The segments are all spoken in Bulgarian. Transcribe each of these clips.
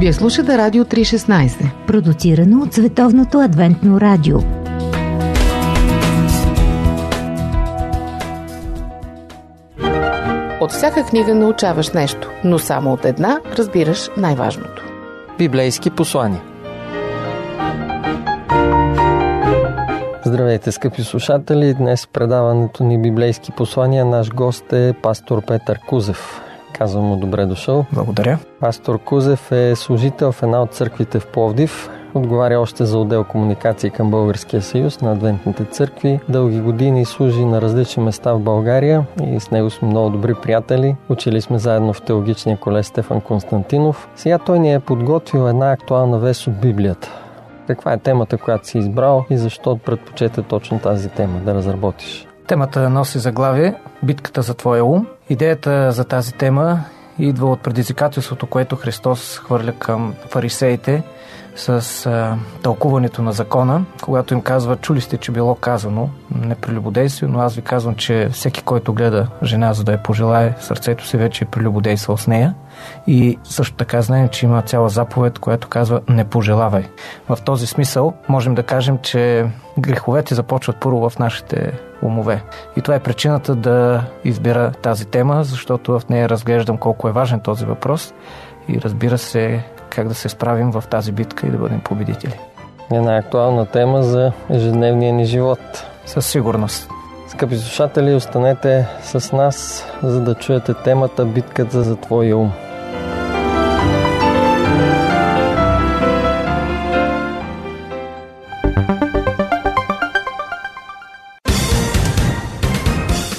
Вие слушате Радио 316, продуцирано от Световното адвентно радио. От всяка книга научаваш нещо, но само от една разбираш най-важното. Библейски послания. Здравейте, скъпи слушатели! Днес в предаването ни Библейски послания наш гост е пастор Петър Кузев. Казвам му добре дошъл. Благодаря. Пастор Кузев е служител в една от църквите в Пловдив. Отговаря още за отдел комуникации към Българския съюз на Адвентните църкви. Дълги години служи на различни места в България и с него сме много добри приятели. Учили сме заедно в теологичния колеж Стефан Константинов. Сега той ни е подготвил една актуална вест от Библията. Каква е темата, която си избрал и защо предпочете точно тази тема да разработиш? Темата носи заглавие Битката за твоя ум. Идеята за тази тема идва от предизвикателството, което Христос хвърля към фарисеите с а, тълкуването на закона, когато им казва, чули сте, че било казано непрелюбодействие, но аз ви казвам, че всеки, който гледа жена, за да я пожелае, сърцето си вече е прелюбодействал с нея. И също така знаем, че има цяла заповед, която казва не пожелавай. В този смисъл можем да кажем, че греховете започват първо в нашите умове. И това е причината да избира тази тема, защото в нея разглеждам колко е важен този въпрос и разбира се как да се справим в тази битка и да бъдем победители. Една актуална тема за ежедневния ни живот. Със сигурност. Скъпи слушатели, останете с нас, за да чуете темата Битката за Твоя ум.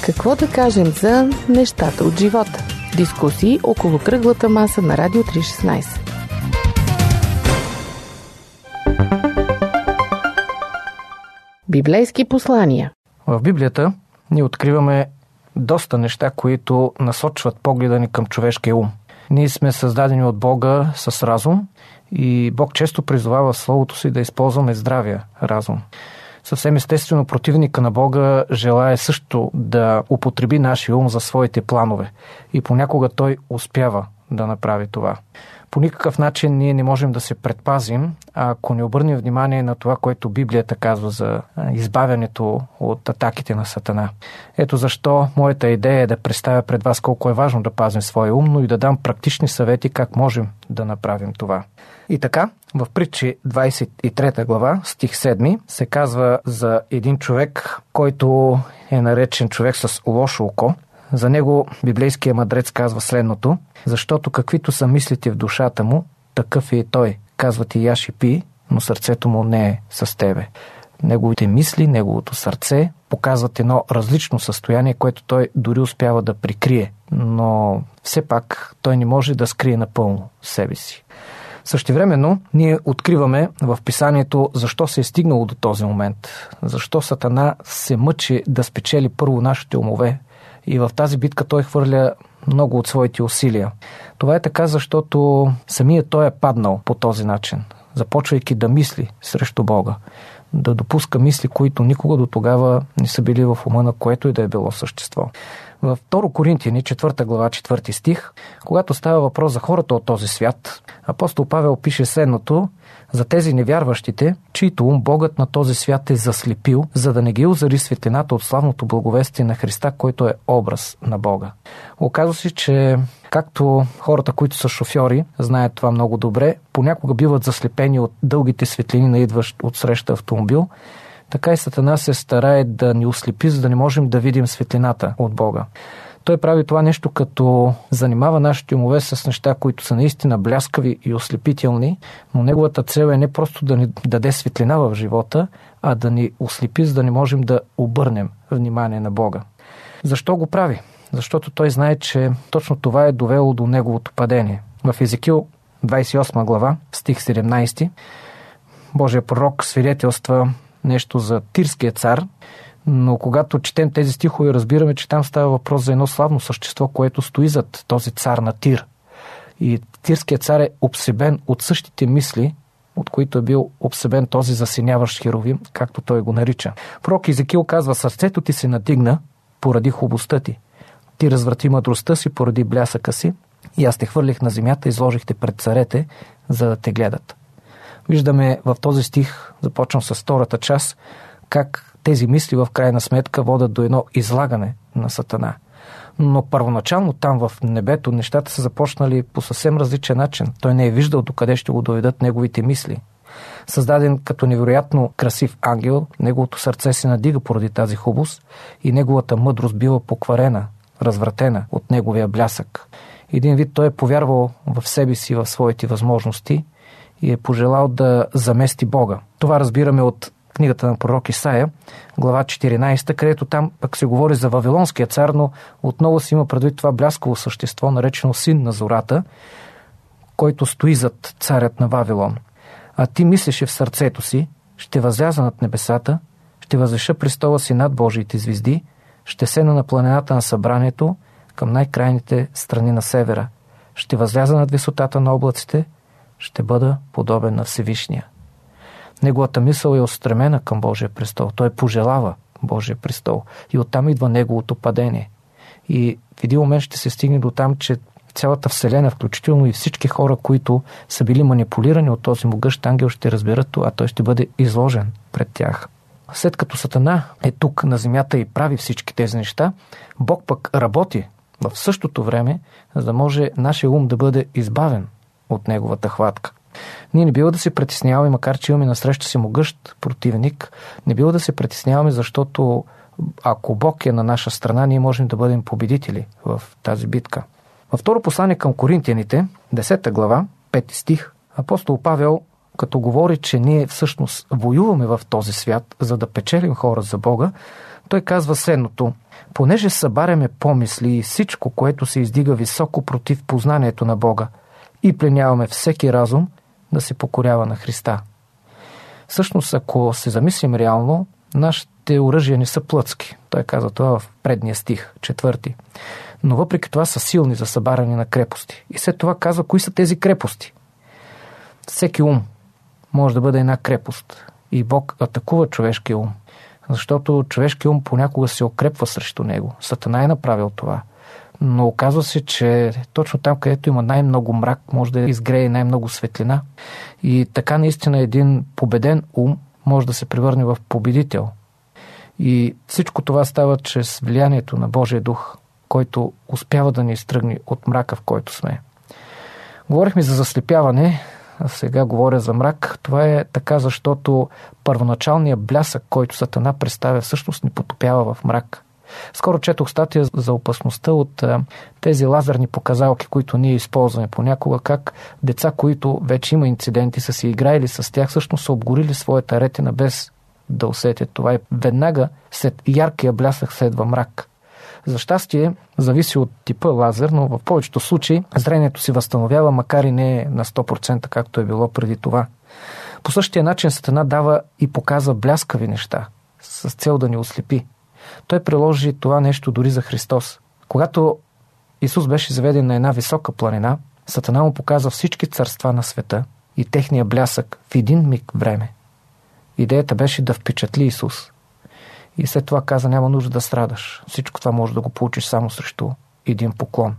Какво да кажем за нещата от живота? Дискусии около кръглата маса на Радио 316. Библейски послания. В Библията ние откриваме доста неща, които насочват погледа ни към човешкия ум. Ние сме създадени от Бога с разум и Бог често призовава Словото си да използваме здравия разум. Съвсем естествено противника на Бога желая също да употреби нашия ум за своите планове и понякога той успява да направи това. По никакъв начин ние не можем да се предпазим, ако не обърнем внимание на това, което Библията казва за избавянето от атаките на Сатана. Ето защо моята идея е да представя пред вас колко е важно да пазим своя ум, но и да дам практични съвети как можем да направим това. И така, в притчи 23 глава, стих 7, се казва за един човек, който е наречен човек с лошо око, за него библейския мъдрец казва следното, защото каквито са мислите в душата му, такъв е и той. Казва ти яш и пи, но сърцето му не е с тебе. Неговите мисли, неговото сърце показват едно различно състояние, което той дори успява да прикрие, но все пак той не може да скрие напълно себе си. Същевременно ние откриваме в писанието защо се е стигнало до този момент. Защо Сатана се мъчи да спечели първо нашите умове, и в тази битка той хвърля много от своите усилия. Това е така, защото самият той е паднал по този начин, започвайки да мисли срещу Бога, да допуска мисли, които никога до тогава не са били в ума на което и да е било същество. Във 2 Коринтияни, 4 глава, 4 стих, когато става въпрос за хората от този свят, апостол Павел пише следното за тези невярващите, чието ум Богът на този свят е заслепил, за да не ги озари светлината от славното благовестие на Христа, който е образ на Бога. Оказва се, че както хората, които са шофьори, знаят това много добре, понякога биват заслепени от дългите светлини на идващ от среща автомобил, така и Сатана се старае да ни ослепи, за да не можем да видим светлината от Бога. Той прави това нещо като занимава нашите умове с неща, които са наистина бляскави и ослепителни, но неговата цел е не просто да ни даде светлина в живота, а да ни ослепи, за да не можем да обърнем внимание на Бога. Защо го прави? Защото той знае, че точно това е довело до неговото падение. В Езекил 28 глава, стих 17, Божия пророк свидетелства нещо за тирския цар, но когато четем тези стихове, разбираме, че там става въпрос за едно славно същество, което стои зад този цар на Тир. И тирският цар е обсебен от същите мисли, от които е бил обсебен този засиняващ херовим, както той го нарича. Пророк Изекил казва, сърцето ти се надигна поради хубостта ти. Ти разврати мъдростта си поради блясъка си, и аз те хвърлих на земята, изложихте пред царете, за да те гледат. Виждаме в този стих, започвам с втората част, как тези мисли в крайна сметка водят до едно излагане на Сатана. Но първоначално там в небето нещата са започнали по съвсем различен начин. Той не е виждал докъде ще го доведат неговите мисли. Създаден като невероятно красив ангел, неговото сърце се надига поради тази хубост и неговата мъдрост бива покварена, развратена от неговия блясък. Един вид той е повярвал в себе си, в своите възможности и е пожелал да замести Бога. Това разбираме от книгата на пророк Исаия, глава 14, където там пък се говори за Вавилонския цар, но отново си има предвид това блясково същество, наречено син на зората, който стои зад царят на Вавилон. А ти мислеше в сърцето си, ще възляза над небесата, ще възреша престола си над Божиите звезди, ще сена на планината на събранието към най-крайните страни на севера, ще възляза над висотата на облаците, ще бъда подобен на Всевишния. Неговата мисъл е устремена към Божия престол. Той пожелава Божия престол. И оттам идва неговото падение. И в един момент ще се стигне до там, че цялата Вселена, включително и всички хора, които са били манипулирани от този могъщ ангел, ще разберат това. Той ще бъде изложен пред тях. След като Сатана е тук на земята и прави всички тези неща, Бог пък работи в същото време, за да може нашия ум да бъде избавен от неговата хватка. Ние не бива да се притесняваме, макар че имаме насреща си могъщ противник, не бива да се притесняваме, защото ако Бог е на наша страна, ние можем да бъдем победители в тази битка. Във второ послание към Коринтияните, 10 глава, 5 стих, апостол Павел, като говори, че ние всъщност воюваме в този свят, за да печелим хора за Бога, той казва следното. Понеже събаряме помисли и всичко, което се издига високо против познанието на Бога и пленяваме всеки разум да се покорява на Христа. Всъщност, ако се замислим реално, нашите оръжия не са плъцки. Той каза това в предния стих, четвърти. Но въпреки това са силни за събаряне на крепости. И след това казва, кои са тези крепости. Всеки ум може да бъде една крепост. И Бог атакува човешкия ум. Защото човешкият ум понякога се укрепва срещу него. Сатана е направил това. Но оказва се, че точно там, където има най-много мрак, може да изгрее най-много светлина. И така наистина един победен ум може да се превърне в победител. И всичко това става чрез влиянието на Божия дух, който успява да ни изтръгне от мрака, в който сме. Говорихме за заслепяване, а сега говоря за мрак. Това е така, защото първоначалният блясък, който Сатана представя, всъщност ни потопява в мрак. Скоро четох статия за опасността от тези лазерни показалки, които ние използваме понякога, как деца, които вече има инциденти, са си играели с тях, всъщност са обгорили своята ретина без да усетят това. И веднага след яркия блясък следва мрак. За щастие, зависи от типа лазер, но в повечето случаи зрението си възстановява, макар и не на 100%, както е било преди това. По същия начин Сатана дава и показва бляскави неща, с цел да ни ослепи. Той приложи това нещо дори за Христос. Когато Исус беше заведен на една висока планина, Сатана му показва всички царства на света и техния блясък в един миг време. Идеята беше да впечатли Исус. И след това каза, няма нужда да страдаш. Всичко това може да го получиш само срещу един поклон.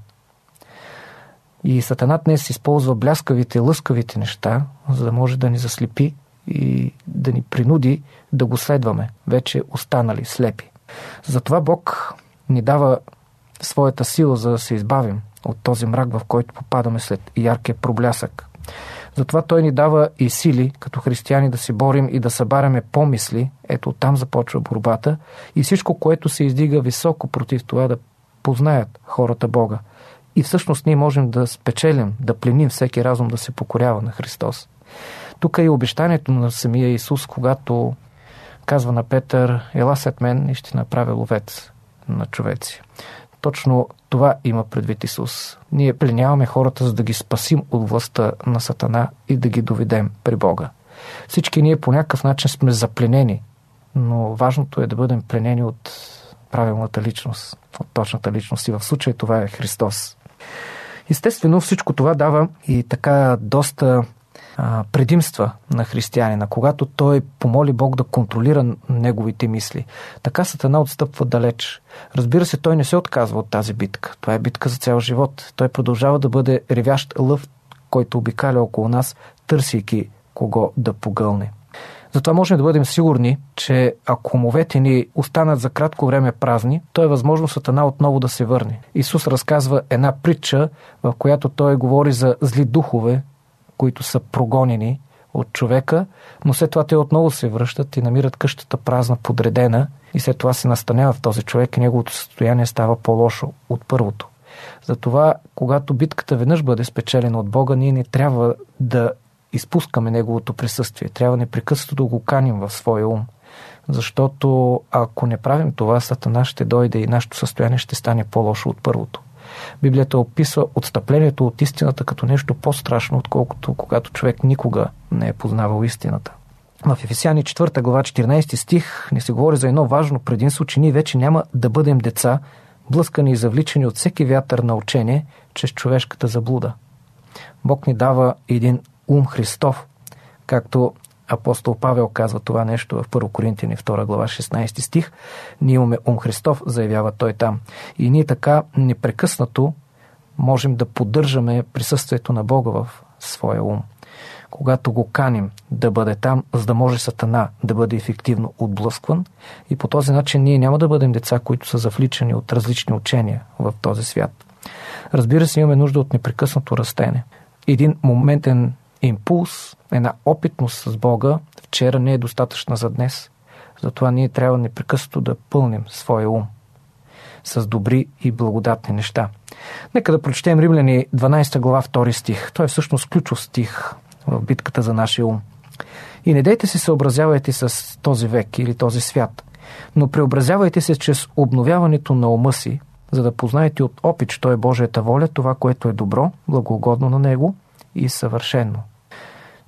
И Сатанат днес използва бляскавите, лъскавите неща, за да може да ни заслепи и да ни принуди да го следваме, вече останали слепи. Затова Бог ни дава своята сила, за да се избавим от този мрак, в който попадаме след яркия проблясък. Затова Той ни дава и сили, като християни, да се борим и да събаряме помисли. Ето там започва борбата. И всичко, което се издига високо против това да познаят хората Бога. И всъщност ние можем да спечелим, да пленим всеки разум да се покорява на Христос. Тук е и обещанието на самия Исус, когато казва на Петър, ела след мен и ще направя ловец на човеци. Точно това има предвид Исус. Ние пленяваме хората, за да ги спасим от властта на Сатана и да ги доведем при Бога. Всички ние по някакъв начин сме запленени, но важното е да бъдем пленени от правилната личност, от точната личност. И в случая това е Христос. Естествено, всичко това дава и така доста предимства на християнина, когато той помоли Бог да контролира неговите мисли. Така Сатана отстъпва далеч. Разбира се, той не се отказва от тази битка. Това е битка за цял живот. Той продължава да бъде ревящ лъв, който обикаля около нас, търсейки кого да погълне. Затова можем да бъдем сигурни, че ако умовете ни останат за кратко време празни, то е възможно Сатана отново да се върне. Исус разказва една притча, в която той говори за зли духове, които са прогонени от човека, но след това те отново се връщат и намират къщата празна, подредена и след това се настанява в този човек и неговото състояние става по-лошо от първото. Затова, когато битката веднъж бъде спечелена от Бога, ние не трябва да изпускаме Неговото присъствие. Трябва непрекъснато да го каним в своя ум. Защото ако не правим това, Сатана ще дойде и нашето състояние ще стане по-лошо от първото. Библията описва отстъплението от истината като нещо по-страшно, отколкото когато човек никога не е познавал истината. В Ефесяни 4 глава 14 стих не се говори за едно важно предимство, че ние вече няма да бъдем деца, блъскани и завличани от всеки вятър на учение, чрез човешката заблуда. Бог ни дава един ум Христов, както апостол Павел казва това нещо в 1 Коринтияни 2 глава 16 стих. Ние имаме ум Христов, заявява той там. И ние така непрекъснато можем да поддържаме присъствието на Бога в своя ум. Когато го каним да бъде там, за да може Сатана да бъде ефективно отблъскван и по този начин ние няма да бъдем деца, които са завличани от различни учения в този свят. Разбира се, имаме нужда от непрекъснато растене. Един моментен импулс, една опитност с Бога вчера не е достатъчна за днес. Затова ние трябва непрекъснато да пълним своя ум с добри и благодатни неща. Нека да прочетем Римляни 12 глава 2 стих. Той е всъщност ключов стих в битката за нашия ум. И не дейте се съобразявайте с този век или този свят, но преобразявайте се чрез обновяването на ума си, за да познаете от опит, що е Божията воля, това, което е добро, благогодно на Него и съвършено.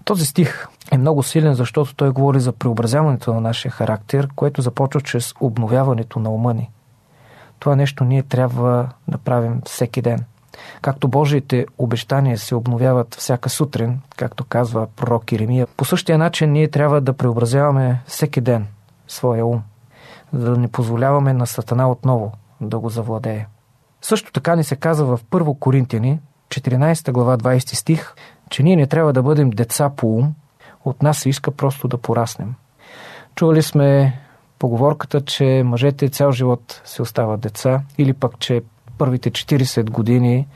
Този стих е много силен, защото той говори за преобразяването на нашия характер, което започва чрез обновяването на ума ни. Това нещо ние трябва да правим всеки ден. Както Божиите обещания се обновяват всяка сутрин, както казва пророк Иремия, по същия начин ние трябва да преобразяваме всеки ден своя ум, за да не позволяваме на Сатана отново да го завладее. Също така ни се казва в 1 Коринтияни, 14 глава 20 стих, че ние не трябва да бъдем деца по ум, от нас се иска просто да пораснем. Чували сме поговорката, че мъжете цял живот се остават деца или пък, че първите 40 години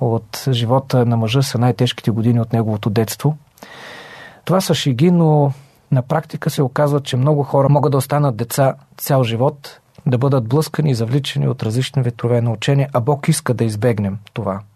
от живота на мъжа са най-тежките години от неговото детство. Това са шиги, но на практика се оказва, че много хора могат да останат деца цял живот, да бъдат блъскани и завличани от различни ветрове на учение, а Бог иска да избегнем това –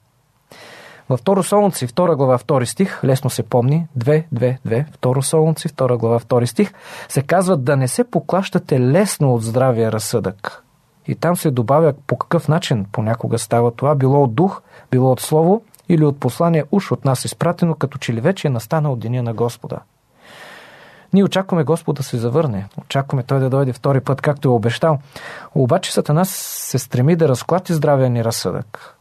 във Второ Солунци, 2 глава, 2 стих, лесно се помни, 2, 2, 2, Второ Солунци, 2 глава, 2 стих, се казва да не се поклащате лесно от здравия разсъдък. И там се добавя по какъв начин понякога става това, било от дух, било от слово или от послание уж от нас изпратено, като че ли вече е настанал деня на Господа. Ние очакваме Господ да се завърне. Очакваме Той да дойде втори път, както е обещал. Обаче Сатана се стреми да разклати здравия ни разсъдък.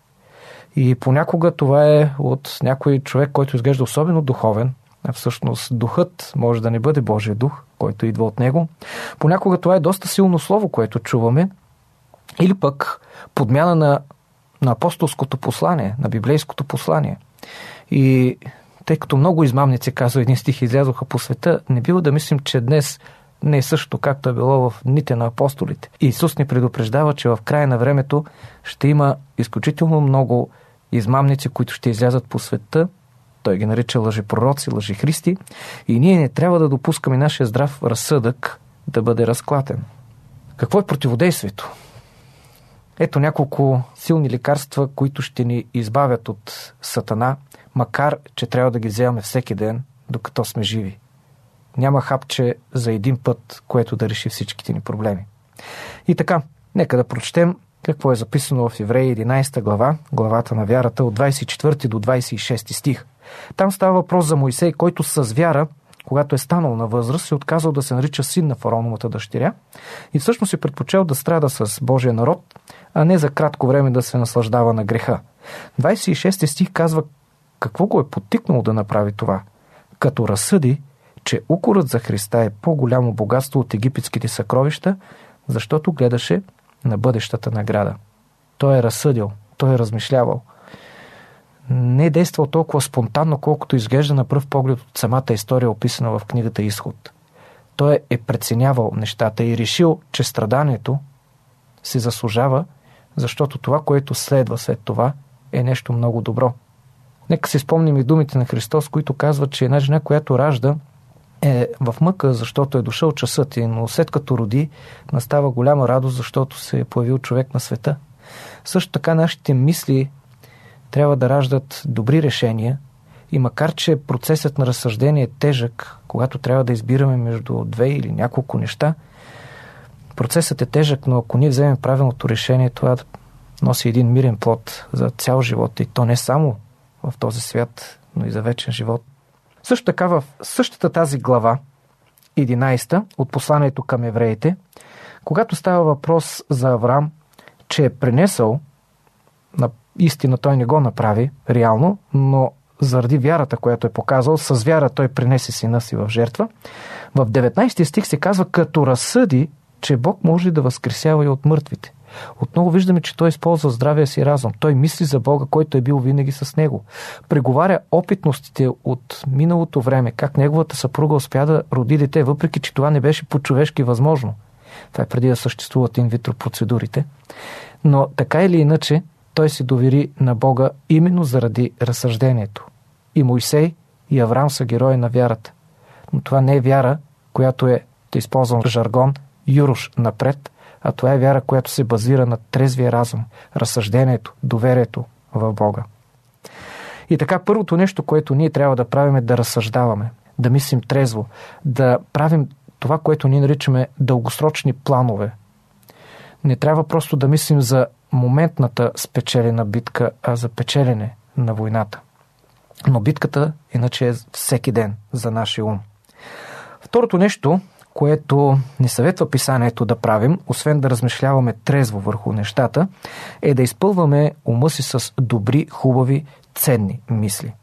И понякога това е от някой човек, който изглежда особено духовен. Всъщност духът може да не бъде Божия дух, който идва от него. Понякога това е доста силно слово, което чуваме. Или пък подмяна на, на апостолското послание, на библейското послание. И тъй като много измамници, казва един стих, излязоха по света, не било да мислим, че днес не е също както е било в дните на апостолите. Исус ни предупреждава, че в края на времето ще има изключително много измамници, които ще излязат по света. Той ги нарича лъжепророци, лъжехристи. И ние не трябва да допускаме нашия здрав разсъдък да бъде разклатен. Какво е противодействието? Ето няколко силни лекарства, които ще ни избавят от Сатана, макар че трябва да ги вземаме всеки ден, докато сме живи. Няма хапче за един път, което да реши всичките ни проблеми. И така, нека да прочетем какво е записано в Евреи 11 глава, главата на вярата от 24 до 26 стих. Там става въпрос за Моисей, който с вяра, когато е станал на възраст, се отказал да се нарича син на фараоновата дъщеря и всъщност е предпочел да страда с Божия народ, а не за кратко време да се наслаждава на греха. 26 стих казва какво го е потикнало да направи това. като разсъди, че укорът за Христа е по-голямо богатство от египетските съкровища, защото гледаше на бъдещата награда. Той е разсъдил, той е размишлявал. Не е действал толкова спонтанно, колкото изглежда на пръв поглед от самата история, описана в книгата Изход. Той е преценявал нещата и решил, че страданието се заслужава, защото това, което следва след това, е нещо много добро. Нека си спомним и думите на Христос, които казват, че една жена, която ражда, е в мъка, защото е дошъл часът и, но след като роди, настава голяма радост, защото се е появил човек на света. Също така нашите мисли трябва да раждат добри решения и макар, че процесът на разсъждение е тежък, когато трябва да избираме между две или няколко неща, процесът е тежък, но ако ние вземем правилното решение, това носи един мирен плод за цял живот и то не само в този свят, но и за вечен живот. Също така в същата тази глава, 11 от посланието към евреите, когато става въпрос за Авраам, че е пренесъл, на истина той не го направи реално, но заради вярата, която е показал, с вяра той принесе сина си в жертва. В 19 стих се казва, като разсъди, че Бог може да възкресява и от мъртвите. Отново виждаме, че той използва здравия си разум. Той мисли за Бога, който е бил винаги с него. Преговаря опитностите от миналото време, как неговата съпруга успя да роди дете, въпреки че това не беше по-човешки възможно. Това е преди да съществуват инвитро процедурите. Но така или иначе, той се довери на Бога именно заради разсъждението. И Моисей, и Авраам са герои на вярата. Но това не е вяра, която е, да използвам жаргон, юруш напред, а това е вяра, която се базира на трезвия разум, разсъждението, доверието в Бога. И така, първото нещо, което ние трябва да правим е да разсъждаваме, да мислим трезво, да правим това, което ние наричаме дългосрочни планове. Не трябва просто да мислим за моментната спечелена битка, а за печелене на войната. Но битката иначе е всеки ден за нашия ум. Второто нещо, което ни съветва писанието да правим, освен да размишляваме трезво върху нещата, е да изпълваме ума си с добри, хубави, ценни мисли.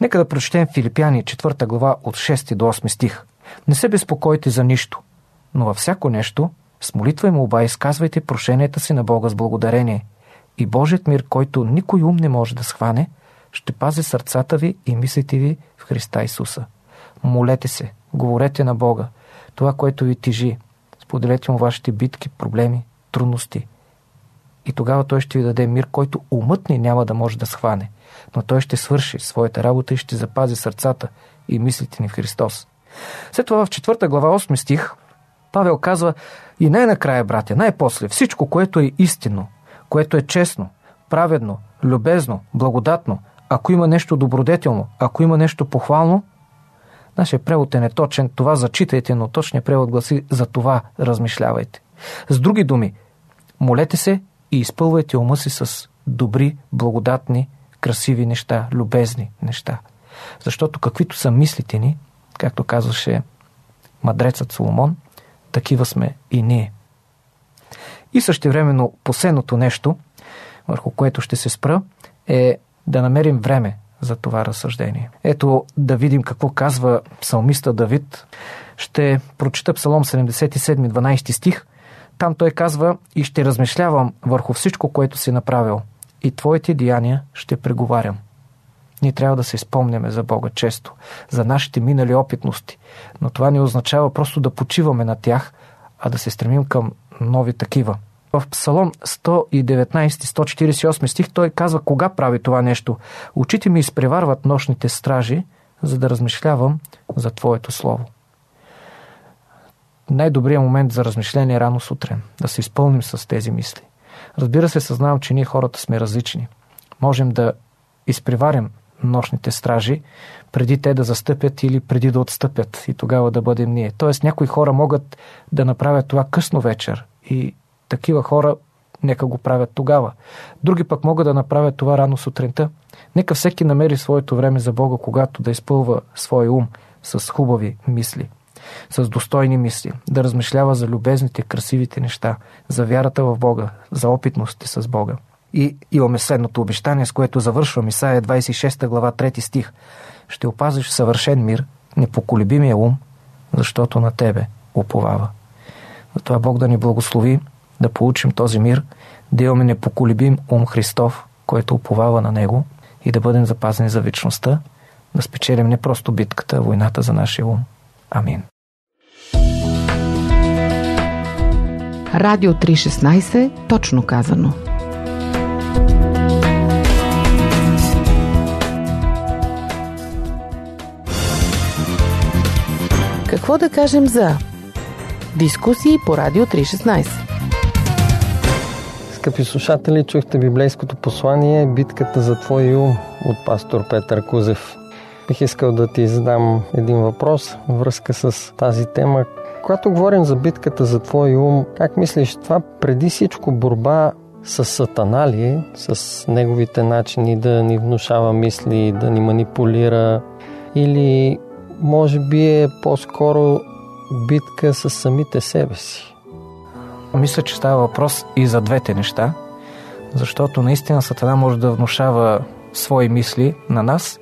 Нека да прочетем Филипяни 4 глава от 6 до 8 стих. Не се безпокойте за нищо, но във всяко нещо, с молитва и молба изказвайте прошенията си на Бога с благодарение. И Божият мир, който никой ум не може да схване, ще пази сърцата ви и мислите ви в Христа Исуса. Молете се, говорете на Бога, това, което ви тежи. Споделете му вашите битки, проблеми, трудности. И тогава той ще ви даде мир, който умът ни няма да може да схване. Но той ще свърши своята работа и ще запази сърцата и мислите ни в Христос. След това в четвърта глава 8 стих Павел казва и най-накрая, братя, най-после всичко, което е истинно, което е честно, праведно, любезно, благодатно, ако има нещо добродетелно, ако има нещо похвално, Нашия превод е неточен, това зачитайте, но точният превод гласи за това размишлявайте. С други думи, молете се и изпълвайте ума си с добри, благодатни, красиви неща, любезни неща. Защото каквито са мислите ни, както казваше мадрецът Соломон, такива сме и ние. И същевременно последното нещо, върху което ще се спра, е да намерим време за това разсъждение. Ето да видим какво казва псалмиста Давид. Ще прочита Псалом 77, 12 стих. Там той казва и ще размишлявам върху всичко, което си направил. И твоите деяния ще преговарям. Ние трябва да се спомняме за Бога често, за нашите минали опитности, но това не означава просто да почиваме на тях, а да се стремим към нови такива – в Псалом 119-148 стих той казва кога прави това нещо. Очите ми изпреварват нощните стражи, за да размишлявам за Твоето Слово. Най-добрият момент за размишление е рано сутрин. Да се изпълним с тези мисли. Разбира се, съзнавам, че ние хората сме различни. Можем да изпреварим нощните стражи, преди те да застъпят или преди да отстъпят и тогава да бъдем ние. Тоест някои хора могат да направят това късно вечер и такива хора нека го правят тогава. Други пък могат да направят това рано сутринта. Нека всеки намери своето време за Бога, когато да изпълва своя ум с хубави мисли, с достойни мисли, да размишлява за любезните, красивите неща, за вярата в Бога, за опитностите с Бога. И имаме следното обещание, с което завършвам Исаия 26 глава 3 стих. Ще опазиш съвършен мир, непоколебимия ум, защото на Тебе уповава. Затова Бог да ни благослови да получим този мир, да имаме непоколебим ум Христов, който уповава на Него и да бъдем запазени за вечността, да спечелим не просто битката, а войната за нашия ум. Амин. Радио 316, точно казано. Какво да кажем за дискусии по Радио 316? Скъпи слушатели, чухте библейското послание Битката за Твой ум от пастор Петър Кузев. Бих искал да ти задам един въпрос във връзка с тази тема. Когато говорим за битката за твой ум, как мислиш, това преди всичко борба с сатана ли е? С неговите начини да ни внушава мисли, да ни манипулира? Или може би е по-скоро битка с самите себе си? Мисля, че става въпрос и за двете неща, защото наистина Сатана може да внушава свои мисли на нас,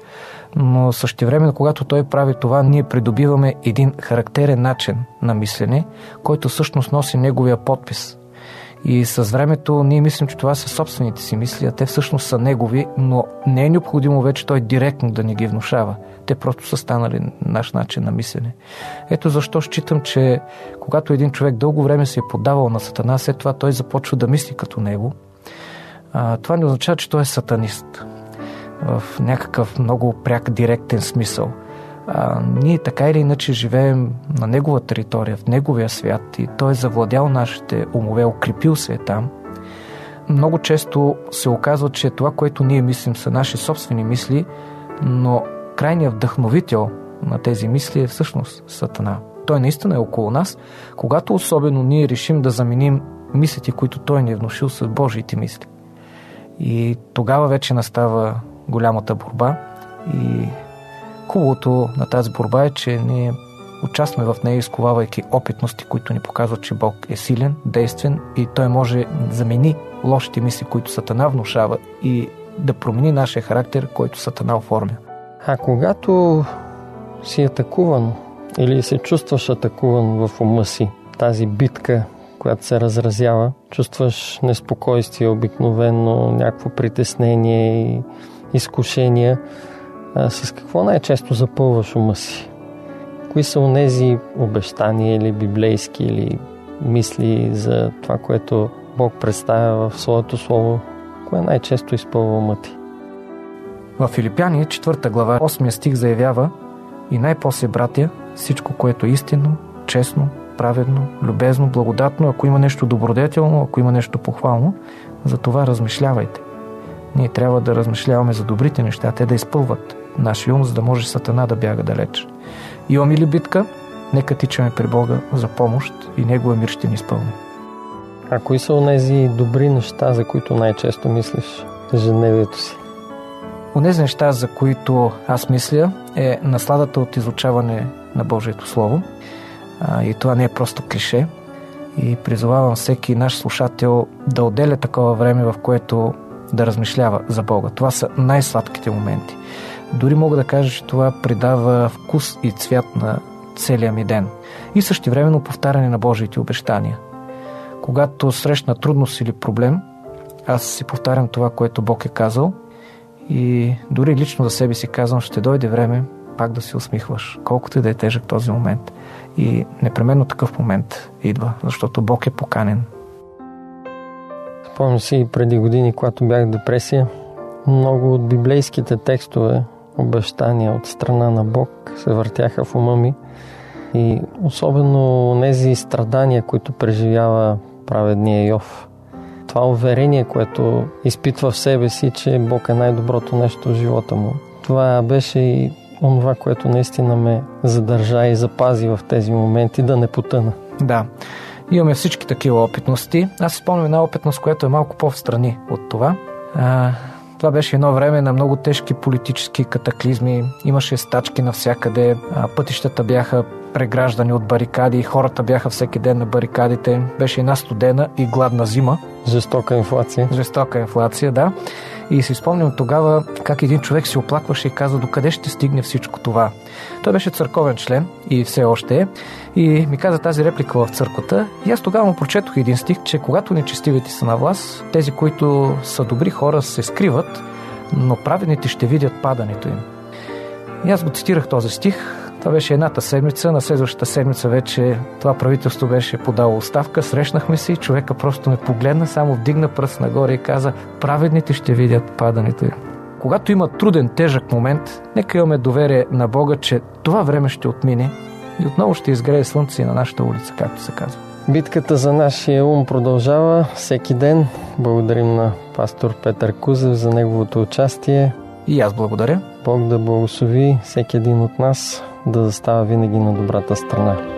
но същевременно, когато той прави това, ние придобиваме един характерен начин на мислене, който всъщност носи неговия подпис. И с времето ние мислим, че това са собствените си мисли, а те всъщност са негови, но не е необходимо вече той директно да ни ги внушава. Те просто са станали наш начин на мислене. Ето защо считам, че когато един човек дълго време се е подавал на сатана, след това той започва да мисли като него. А, това не означава, че той е сатанист в някакъв много пряк, директен смисъл. А, ние така или иначе живеем на негова територия, в неговия свят и той е завладял нашите умове, укрепил се е там. Много често се оказва, че това, което ние мислим, са наши собствени мисли, но крайният вдъхновител на тези мисли е всъщност Сатана. Той наистина е около нас, когато особено ние решим да заменим мислите, които той ни е внушил с Божиите мисли. И тогава вече настава голямата борба и хубавото на тази борба е, че ние участваме в нея, изковавайки опитности, които ни показват, че Бог е силен, действен и Той може да замени лошите мисли, които Сатана внушава и да промени нашия характер, който Сатана оформя. А когато си атакуван или се чувстваш атакуван в ума си, тази битка, която се разразява, чувстваш неспокойствие обикновено, някакво притеснение и изкушения, а, с какво най-често запълваш ума си? Кои са онези обещания или библейски или мисли за това, което Бог представя в своето слово? Кое най-често изпълва ума ти? В Филипяни, 4 глава, 8 стих заявява и най-после, братя, всичко, което е истинно, честно, праведно, любезно, благодатно, ако има нещо добродетелно, ако има нещо похвално, за това размишлявайте. Ние трябва да размишляваме за добрите неща, те да изпълват нашия ум, за да може Сатана да бяга далеч. Имаме ли битка? Нека тичаме при Бога за помощ и Неговия мир ще ни изпълни. А кои са онези добри неща, за които най-често мислиш в ежедневието си? Онези неща, за които аз мисля, е насладата от изучаване на Божието Слово. А, и това не е просто клише. И призовавам всеки наш слушател да отделя такова време, в което да размишлява за Бога. Това са най-сладките моменти. Дори мога да кажа, че това придава вкус и цвят на целия ми ден. И същевременно повтаряне на Божиите обещания. Когато срещна трудност или проблем, аз си повтарям това, което Бог е казал и дори лично за себе си казвам, ще дойде време пак да се усмихваш, колкото и да е тежък този момент. И непременно такъв момент идва, защото Бог е поканен Спомням си преди години, когато бях в депресия, много от библейските текстове, обещания от страна на Бог се въртяха в ума ми. И особено тези страдания, които преживява праведния Йов. Това уверение, което изпитва в себе си, че Бог е най-доброто нещо в живота му. Това беше и онова, което наистина ме задържа и запази в тези моменти да не потъна. Да. Имаме всички такива опитности. Аз си спомням една опитност, която е малко по-встрани от това. А, това беше едно време на много тежки политически катаклизми. Имаше стачки навсякъде. А, пътищата бяха преграждани от барикади. Хората бяха всеки ден на барикадите. Беше една студена и гладна зима. Жестока инфлация. Жестока инфлация, да. И си спомням тогава как един човек се оплакваше и каза докъде ще стигне всичко това. Той беше църковен член и все още е. И ми каза тази реплика в църквата. И аз тогава му прочетох един стих, че когато нечестивите са на власт, тези, които са добри хора, се скриват, но праведните ще видят падането им. И аз го цитирах този стих. Това беше едната седмица. На следващата седмица вече това правителство беше подало оставка. Срещнахме се и човека просто ме погледна, само вдигна пръст нагоре и каза праведните ще видят падането им. Когато има труден, тежък момент, нека имаме доверие на Бога, че това време ще отмине и отново ще изгрее слънце на нашата улица, както се казва. Битката за нашия ум продължава всеки ден. Благодарим на пастор Петър Кузев за неговото участие. И аз благодаря. Бог да благослови всеки един от нас да застава винаги на добрата страна.